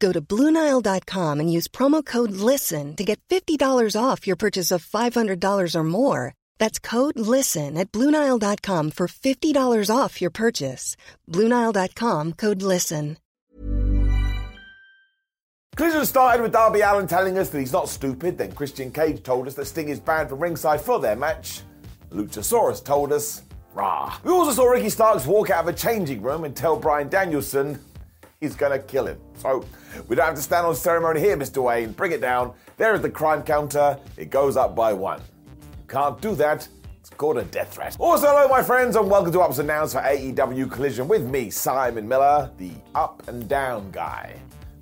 Go to BlueNile.com and use promo code LISTEN to get $50 off your purchase of $500 or more. That's code LISTEN at BlueNile.com for $50 off your purchase. BlueNile.com code LISTEN. Collision started with Darby Allin telling us that he's not stupid, then Christian Cage told us that Sting is banned from ringside for their match. Luchasaurus told us, rah. We also saw Ricky Starks walk out of a changing room and tell Bryan Danielson he's gonna kill him. So we don't have to stand on ceremony here, Mr. Wayne. Bring it down. There is the crime counter. It goes up by one. You can't do that. It's called a death threat. Also, hello, my friends, and welcome to Ups and Downs for AEW Collision with me, Simon Miller, the up and down guy.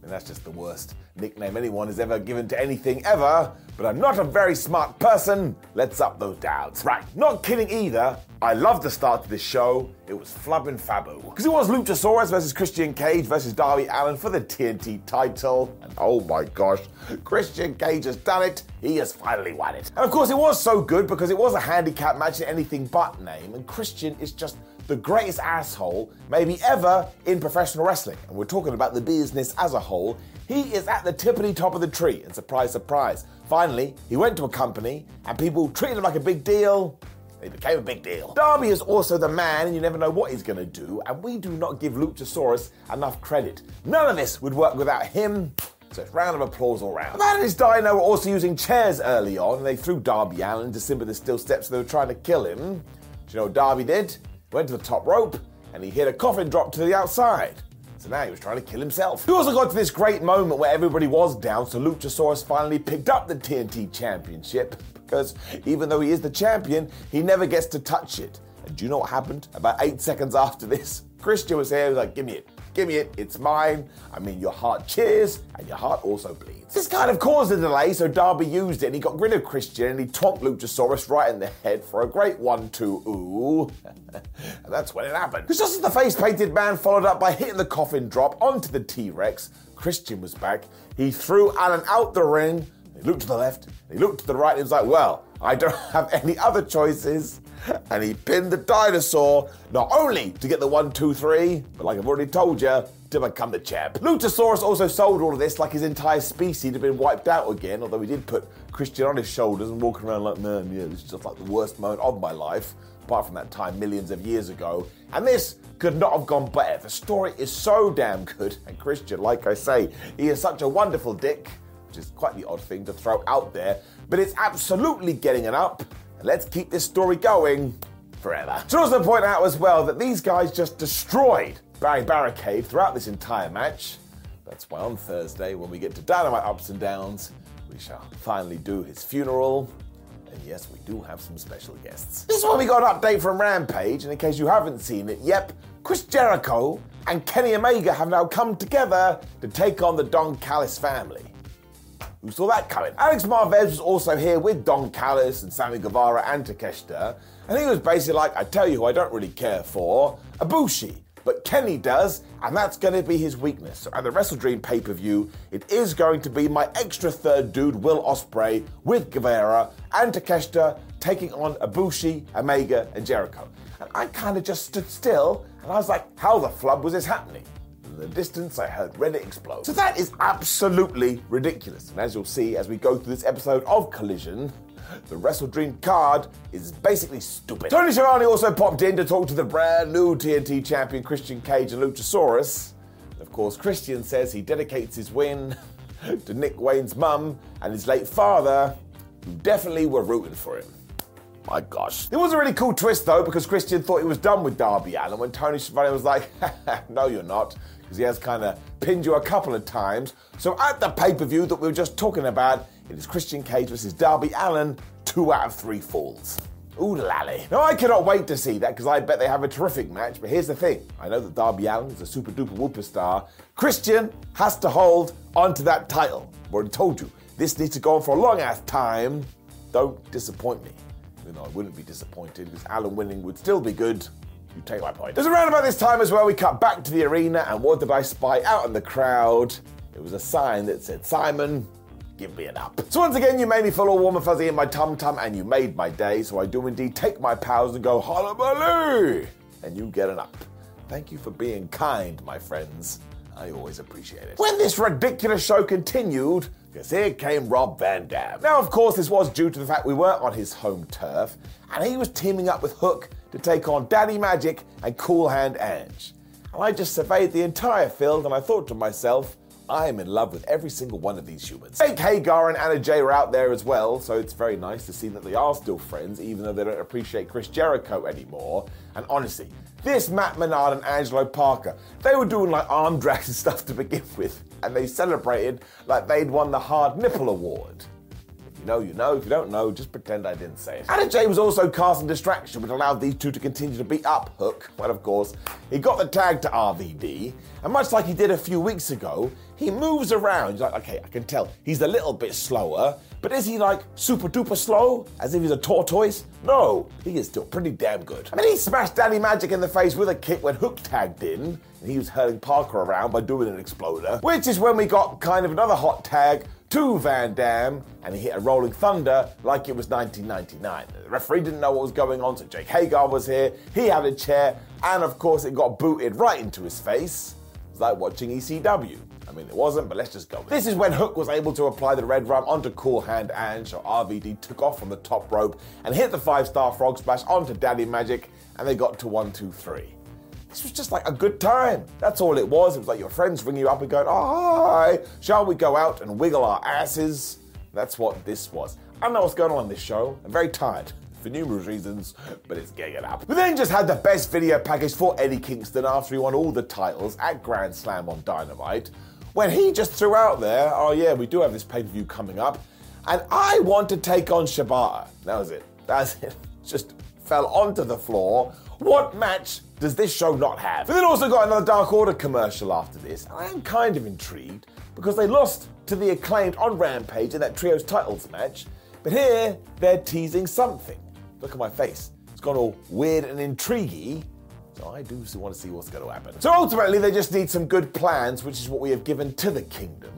And that's just the worst nickname anyone has ever given to anything ever. But I'm not a very smart person. Let's up those doubts. Right, not kidding either. I love the start to this show. It was flubbing fabu. Because it was Luchasaurus versus Christian Cage versus Darby Allin for the TNT title. And oh my gosh, Christian Cage has done it. He has finally won it. And of course, it was so good because it was a handicap match in anything but name. And Christian is just the greatest asshole maybe ever in professional wrestling. And we're talking about the business as a whole. He is at the tippity top of the tree, and surprise, surprise. Finally, he went to a company and people treated him like a big deal. He became a big deal. Darby is also the man, and you never know what he's going to do, and we do not give Luchasaurus enough credit. None of this would work without him. So it's round of applause all round. The man and his dino were also using chairs early on, and they threw Darby out into Simba the Steel Steps, they were trying to kill him. Do you know what Darby did? Went to the top rope, and he hit a coffin drop to the outside. So now he was trying to kill himself. We also got to this great moment where everybody was down, so Luchasaurus finally picked up the TNT Championship because even though he is the champion, he never gets to touch it. And do you know what happened? About eight seconds after this, Christian was here, he was like, give me it. Give me it, it's mine. I mean, your heart cheers and your heart also bleeds. This kind of caused a delay, so Darby used it and he got rid of Christian and he tonked Luchasaurus right in the head for a great one, two, ooh. and that's when it happened. Because just as the face painted man followed up by hitting the coffin drop onto the T Rex, Christian was back. He threw Allin out the ring. He looked to the left, he looked to the right, and he was like, well, I don't have any other choices. And he pinned the dinosaur, not only to get the one, two, three, but like I've already told you, to become the champ. Luchasaurus also sold all of this like his entire species had been wiped out again, although he did put Christian on his shoulders and walking around like, man, yeah, this is just like the worst moment of my life, apart from that time millions of years ago. And this could not have gone better. The story is so damn good, and Christian, like I say, he is such a wonderful dick, which is quite the odd thing to throw out there, but it's absolutely getting an up. Let's keep this story going forever. Should also point out as well that these guys just destroyed Barry Barricade throughout this entire match. That's why on Thursday, when we get to Dynamite Ups and Downs, we shall finally do his funeral. And yes, we do have some special guests. This is why we got an update from Rampage, and in case you haven't seen it, yep, Chris Jericho and Kenny Omega have now come together to take on the Don Callis family. Who saw that coming? Alex Marvez was also here with Don Callis and Sammy Guevara and Takeshita, and he was basically like, I tell you who I don't really care for, Ibushi. But Kenny does, and that's going to be his weakness. So at the Wrestle Dream pay per view, it is going to be my extra third dude, Will Ospreay, with Guevara and Takeshita taking on Ibushi, Omega, and Jericho. And I kind of just stood still, and I was like, how the flub was this happening? In the distance, I heard Reddit explode. So that is absolutely ridiculous. And as you'll see as we go through this episode of Collision, the Wrestle Dream card is basically stupid. Tony Schiavone also popped in to talk to the brand new TNT champion Christian Cage and Luchasaurus. Of course, Christian says he dedicates his win to Nick Wayne's mum and his late father. who definitely were rooting for him. My gosh. It was a really cool twist though, because Christian thought he was done with Darby Allin when Tony Schiavone was like, no, you're not, because he has kind of pinned you a couple of times. So at the pay per view that we were just talking about, it is Christian Cage versus Darby Allin, two out of three falls. Ooh lally. Now I cannot wait to see that because I bet they have a terrific match. But here's the thing I know that Darby Allin is a super duper whooper star. Christian has to hold onto that title. I've already told you, this needs to go on for a long ass time. Don't disappoint me. Even though I wouldn't be disappointed because Allin winning would still be good. You take my point. There's around about this time as well, we cut back to the arena, and what did I spy out in the crowd? It was a sign that said, Simon, give me an up. So once again, you made me feel all warm and fuzzy in my tum tum, and you made my day. So I do indeed take my powers and go hollabaloo, and you get an up. Thank you for being kind, my friends. I always appreciate it. When this ridiculous show continued, because here came Rob Van Dam. Now, of course, this was due to the fact we were on his home turf, and he was teaming up with Hook to take on Daddy Magic and Cool Hand Ange. And I just surveyed the entire field and I thought to myself, I am in love with every single one of these humans. Jake Hager and Anna Jay are out there as well, so it's very nice to see that they are still friends, even though they don't appreciate Chris Jericho anymore. And honestly, this Matt Menard and Angelo Parker, they were doing like arm drags and stuff to begin with, and they celebrated like they'd won the Hard Nipple Award. Know, you know. If you don't know, just pretend I didn't say it. Anna Jay was also casting distraction, which allowed these two to continue to beat up Hook. Well, of course, he got the tag to RVD, and much like he did a few weeks ago, he moves around. He's like, okay, I can tell he's a little bit slower, but is he like super duper slow, as if he's a tortoise? No, he is still pretty damn good. I mean, he smashed Danny Magic in the face with a kick when Hook tagged in, and he was hurling Parker around by doing an exploder, which is when we got kind of another hot tag to Van Dam, and he hit a Rolling Thunder like it was 1999. The referee didn't know what was going on, so Jake Hager was here, he had a chair, and of course it got booted right into his face. It's like watching ECW. I mean, it wasn't, but let's just go. This is when Hook was able to apply the red rum onto Cool Hand and so RVD took off from the top rope and hit the five star frog splash onto Daddy Magic, and they got to one, two, three. This was just like a good time. That's all it was. It was like your friends ringing you up and going, oh, hi, shall we go out and wiggle our asses? That's what this was. I don't know what's going on in this show. I'm very tired for numerous reasons, but it's getting it up. We then just had the best video package for Eddie Kingston after he won all the titles at Grand Slam on Dynamite, when he just threw out there, oh yeah, we do have this pay per view coming up, and I want to take on Shibata. That was it. That's it. Just fell onto the floor. What match does this show not have? We then also got another Dark Order commercial after this. I am kind of intrigued because they lost to the acclaimed on Rampage in that Trios titles match, but here they're teasing something. Look at my face. It's gone all weird and intriguey. So I do want to see what's going to happen. So ultimately, they just need some good plans, which is what we have given to the kingdom.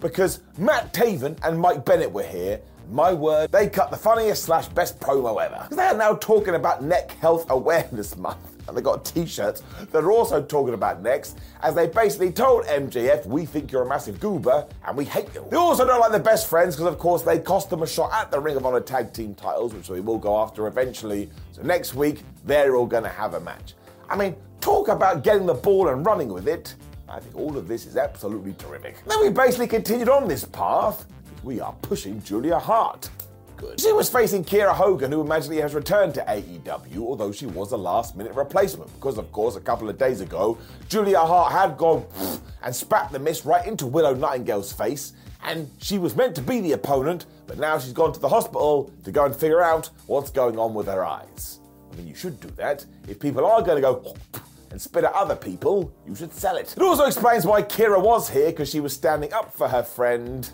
Because Matt Taven and Mike Bennett were here. My word, they cut the funniest slash best promo ever. They are now talking about Neck Health Awareness Month. And they got t-shirts that are also talking about necks, as they basically told MJF, we think you're a massive goober and we hate you. They also don't like the best friends because of course they cost them a shot at the Ring of Honor tag team titles, which we will go after eventually. So next week, they're all gonna have a match. I mean, talk about getting the ball and running with it. I think all of this is absolutely terrific. Then we basically continued on this path. We are pushing Julia Hart. Good. She was facing Kiera Hogan, who magically has returned to AEW, although she was a last minute replacement. Because, of course, a couple of days ago, Julia Hart had gone and spat the mist right into Willow Nightingale's face, and she was meant to be the opponent, but now she's gone to the hospital to go and figure out what's going on with her eyes. I mean, you should do that. If people are going to go and spit at other people, you should sell it. It also explains why Kiera was here, because she was standing up for her friend,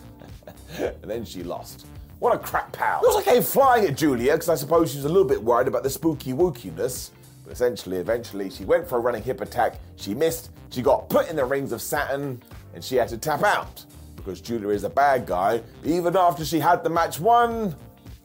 and then she lost. What a crap pal. It also came flying at Julia, because I suppose she was a little bit worried about the spooky wookiness. But essentially, eventually, she went for a running hip attack, she missed, she got put in the rings of Saturn, and she had to tap out. Because Julia is a bad guy, even after she had the match won,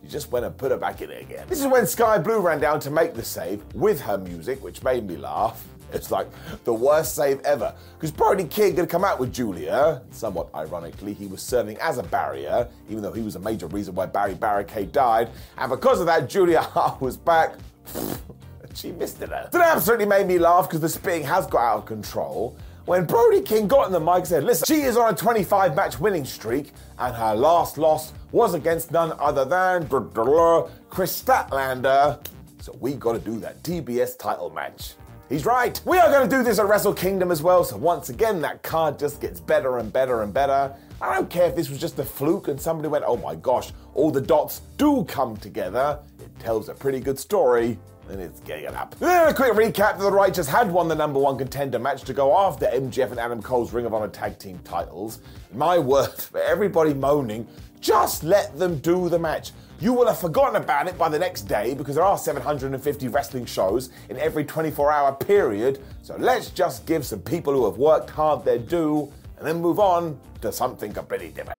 you just went and put her back in it again. This is when Sky Blue ran down to make the save with her music, which made me laugh. It's like the worst save ever. Because Brody King had come out with Julia. Somewhat ironically, he was serving as a barrier, even though he was a major reason why Barry Barricade died. And because of that, Julia Hart was back. she missed it. That absolutely made me laugh because the spitting has got out of control. when Brody King got in the mic and said, Listen, she is on a 25 match winning streak, and her last loss was against none other than Kris Statlander. So we gotta do that TBS title match. He's right. We are going to do this at Wrestle Kingdom as well. So once again, that card just gets better and better and better. I don't care if this was just a fluke and somebody went, oh my gosh, all the dots do come together. It tells a pretty good story. And it's getting up. A quick recap the Righteous had won the number one contender match to go after MJF and Adam Cole's Ring of Honor tag team titles. My word, for everybody moaning, just let them do the match. You will have forgotten about it by the next day because there are 750 wrestling shows in every 24 hour period. So let's just give some people who have worked hard their due and then move on to something completely different.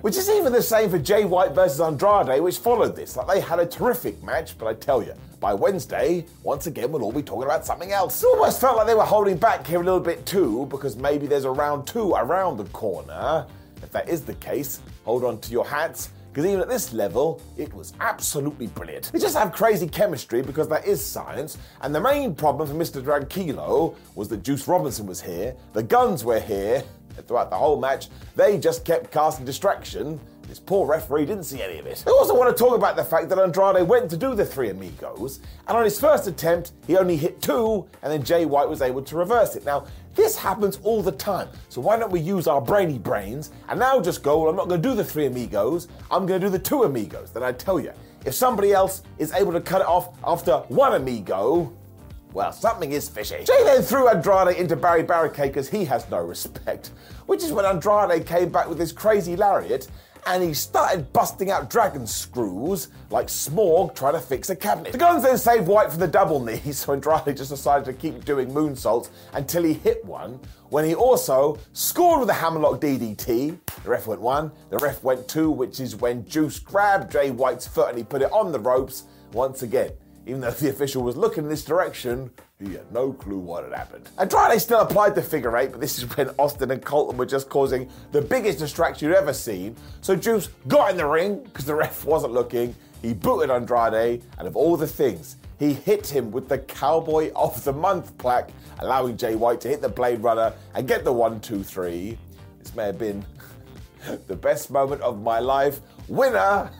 Which is even the same for Jay White versus Andrade, which followed this. Like they had a terrific match, but I tell you, by Wednesday, once again, we'll all be talking about something else. It almost felt like they were holding back here a little bit too, because maybe there's a round two around the corner. If that is the case, hold on to your hats because even at this level, it was absolutely brilliant. They just have crazy chemistry because that is science, and the main problem for Mr. Tranquilo was that Juice Robinson was here, the guns were here, throughout the whole match, they just kept casting distraction. This poor referee didn't see any of it. I also want to talk about the fact that Andrade went to do the three amigos, and on his first attempt, he only hit two, and then Jay White was able to reverse it. Now, this happens all the time. So why don't we use our brainy brains and now just go, well, I'm not going to do the three amigos, I'm going to do the two amigos. Then I tell you, if somebody else is able to cut it off after one amigo, well, something is fishy. Jay then threw Andrade into Barry Barricade because he has no respect, which is when Andrade came back with his crazy lariat and he started busting out dragon screws like Smorg trying to fix a cabinet. The guns then saved White from the double knee, so Andrade just decided to keep doing moonsaults until he hit one, when he also scored with a hammerlock DDT. The ref went one, the ref went two, which is when Juice grabbed Jay White's foot and he put it on the ropes once again. Even though the official was looking in this direction, he had no clue what had happened. Andrade still applied the figure eight, but this is when Austin and Colton were just causing the biggest distraction you've ever seen. So Juice got in the ring because the ref wasn't looking. He booted Andrade, and of all the things, he hit him with the Cowboy of the Month plaque, allowing Jay White to hit the Blade Runner and get the one, two, three. This may have been the best moment of my life. Winner!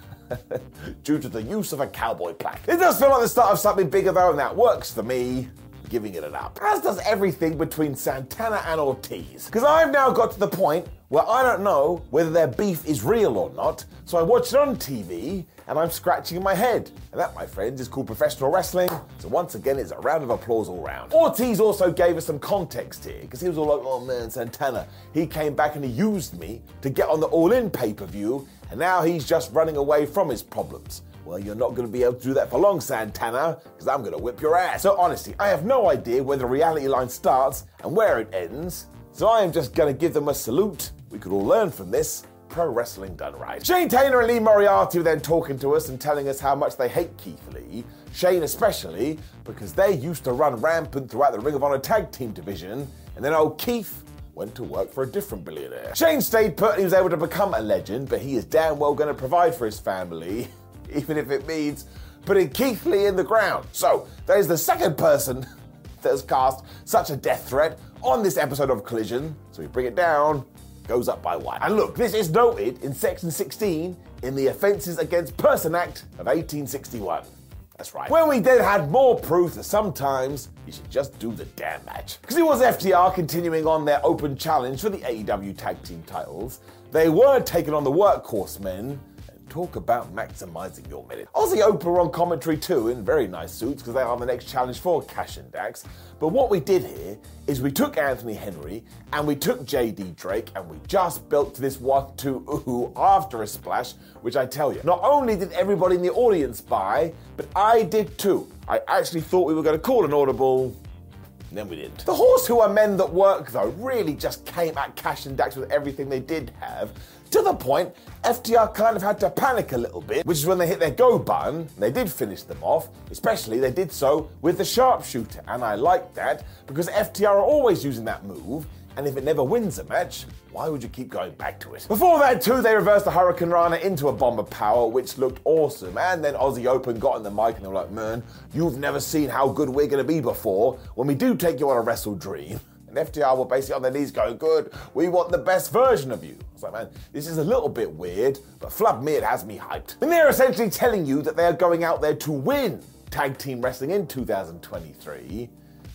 due to the use of a cowboy plaque. It does feel like the start of something bigger though, and that works for me giving it an up. As does everything between Santana and Ortiz. Because I've now got to the point where I don't know whether their beef is real or not, so I watch it on TV and I'm scratching my head. And that, my friends, is called professional wrestling. So once again, it's a round of applause all round. Ortiz also gave us some context here, because he was all like, oh man, Santana. He came back and he used me to get on the All In pay per view, and now he's just running away from his problems. Well, you're not going to be able to do that for long, Santana, because I'm going to whip your ass. So honestly, I have no idea where the reality line starts and where it ends. So I am just going to give them a salute. We could all learn from this pro wrestling done right. Shane Taylor and Lee Moriarty were then talking to us and telling us how much they hate Keith Lee, Shane especially, because they used to run rampant throughout the Ring of Honor tag team division, and then old Keith went to work for a different billionaire. Shane stayed put he was able to become a legend, but he is damn well going to provide for his family, even if it means putting Keith Lee in the ground. So, that is the second person that has cast such a death threat on this episode of Collision. So we bring it down, goes up by one. And look, this is noted in section 16 in the Offences Against Person Act of 1861. That's right. When we then had more proof that sometimes you should just do the damn match. Because it was FTR continuing on their open challenge for the AEW tag team titles. They were taking on the workhorse men Talk about maximizing your minute. Aussie were on commentary too in very nice suits because they are the next challenge for Cash and Dax. But what we did here is we took Anthony Henry and we took JD Drake and we just built this one two ooh after a splash, which I tell you, not only did everybody in the audience buy, but I did too. I actually thought we were going to call an audible. Then we didn't. The Horse Who Are Men That Work, though, really just came at Cash and Dax with everything they did have to the point, FTR kind of had to panic a little bit, which is when they hit their go button. They did finish them off, especially they did so with the sharpshooter. And I like that because FTR are always using that move. And if it never wins a match, why would you keep going back to it? Before that, too, they reversed the Hurricane Rana into a bomb of power, which looked awesome. And then Aussie Open got in the mic and they were like, man, you've never seen how good we're going to be before when we do take you on a Wrestle Dream. And FTR were basically on their knees going, Good, we want the best version of you. I was like, Man, this is a little bit weird, but flub me, it has me hyped. And they're essentially telling you that they are going out there to win tag team wrestling in 2023.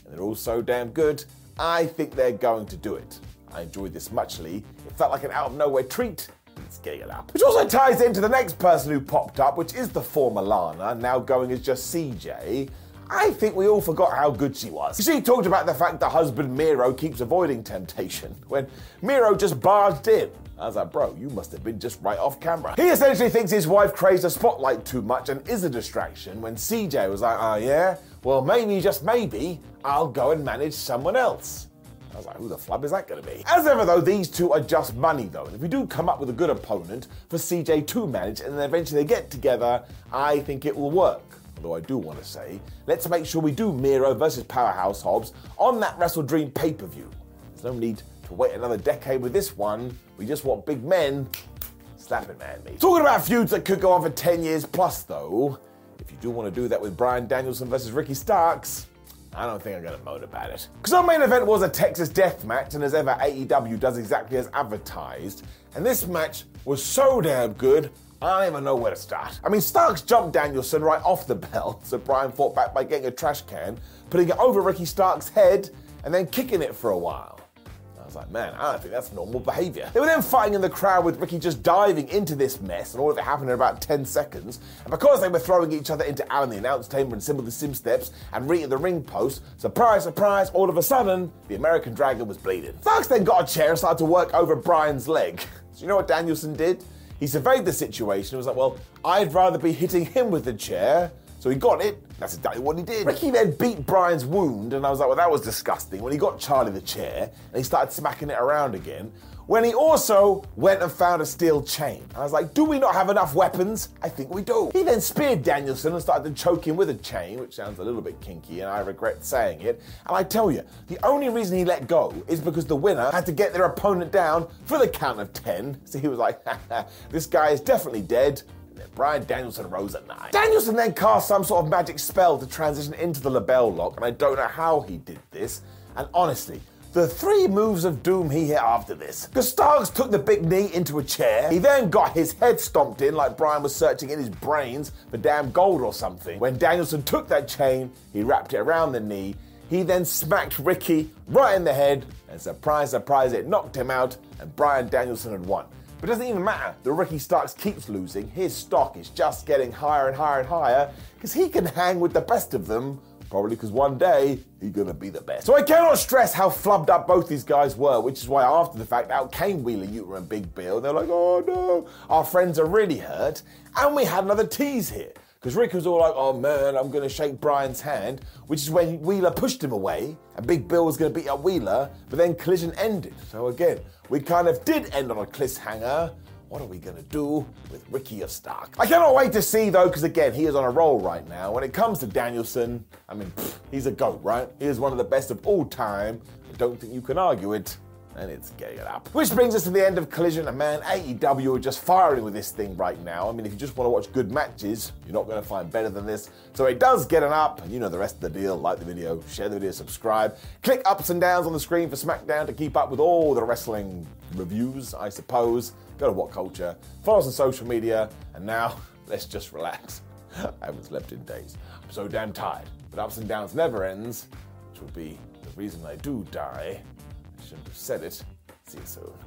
And they're all so damn good, I think they're going to do it. I enjoyed this muchly. It felt like an out of nowhere treat. Let's get it up. Which also ties into the next person who popped up, which is the former Lana, now going as just CJ. I think we all forgot how good she was. She talked about the fact that husband Miro keeps avoiding temptation when Miro just barged in. I was like, bro, you must have been just right off camera. He essentially thinks his wife craves the spotlight too much and is a distraction when CJ was like, oh yeah? Well, maybe, just maybe, I'll go and manage someone else. I was like, who the flub is that going to be? As ever, though, these two are just money, though. And if we do come up with a good opponent for CJ to manage and then eventually they get together, I think it will work. Although I do want to say, let's make sure we do Miro versus Powerhouse Hobbs on that Wrestle Dream pay per view. There's no need to wait another decade with this one. We just want big men slapping man me. Talking about feuds that could go on for 10 years plus, though, if you do want to do that with Bryan Danielson versus Ricky Starks, I don't think I'm going to moan about it. Because our main event was a Texas death match, and as ever, AEW does exactly as advertised. And this match was so damn good, I don't even know where to start. I mean, Starks jumped Danielson right off the bell, so Bryan fought back by getting a trash can, putting it over Ricky Starks' head, and then kicking it for a while. I was like, man, I don't think that's normal behavior. They were then fighting in the crowd with Ricky just diving into this mess, and all of it happened in about 10 seconds. And because they were throwing each other into Al in the announce table and Sybil the Sim steps and Rita the ring post, surprise, surprise, all of a sudden, the American Dragon was bleeding. Starks then got a chair and started to work over Bryan's leg. So you know what Danielson did? He surveyed the situation and was like, well, I'd rather be hitting him with the chair. So he got it. That's exactly what he did. Ricky then beat Bryan's wound, and I was like, well, that was disgusting. When he got Charlie the chair and he started smacking it around again, when he also went and found a steel chain. I was like, do we not have enough weapons? I think we do. He then speared Danielson and started to choke him with a chain, which sounds a little bit kinky, and I regret saying it. And I tell you, the only reason he let go is because the winner had to get their opponent down for the count of 10. So he was like, this guy is definitely dead. Bryan Danielson rose at nine. Danielson then cast some sort of magic spell to transition into the LeBell Lock, and I don't know how he did this. And honestly, the three moves of doom he hit after this. Starks took the big knee into a chair. He then got his head stomped in like Bryan was searching in his brains for damn gold or something. When Danielson took that chain, he wrapped it around the knee. He then smacked Ricky right in the head, and surprise, surprise, it knocked him out, and Bryan Danielson had won. But it doesn't even matter that Ricky Starks keeps losing. His stock is just getting higher and higher and higher because he can hang with the best of them Probably because one day he's gonna be the best. So I cannot stress how flubbed up both these guys were, which is why after the fact out came Wheeler Yuta and Big Bill. They're like, oh no, our friends are really hurt. And we had another tease here. Because Rick was all like, oh man, I'm gonna shake Bryan's hand, which is when Wheeler pushed him away, and Big Bill was gonna beat up Wheeler, but then collision ended. So again, we kind of did end on a cliffhanger, what are we going to do with Ricky of Stark? I cannot wait to see, though, because again, he is on a roll right now. When it comes to Danielson, I mean, he's a GOAT, right? He is one of the best of all time. I don't think you can argue it and it's getting it up. Which brings us to the end of Collision, and man, AEW are just firing with this thing right now. I mean, if you just want to watch good matches, you're not going to find better than this. So it does get an up, and you know the rest of the deal. Like the video, share the video, subscribe, click ups and downs on the screen for SmackDown to keep up with all the wrestling reviews, I suppose. Go to What Culture, follow us on social media, and now let's just relax. I haven't slept in days. I'm so damn tired. But ups and downs never ends, which will be the reason I do die. I shouldn't have said it. See you soon.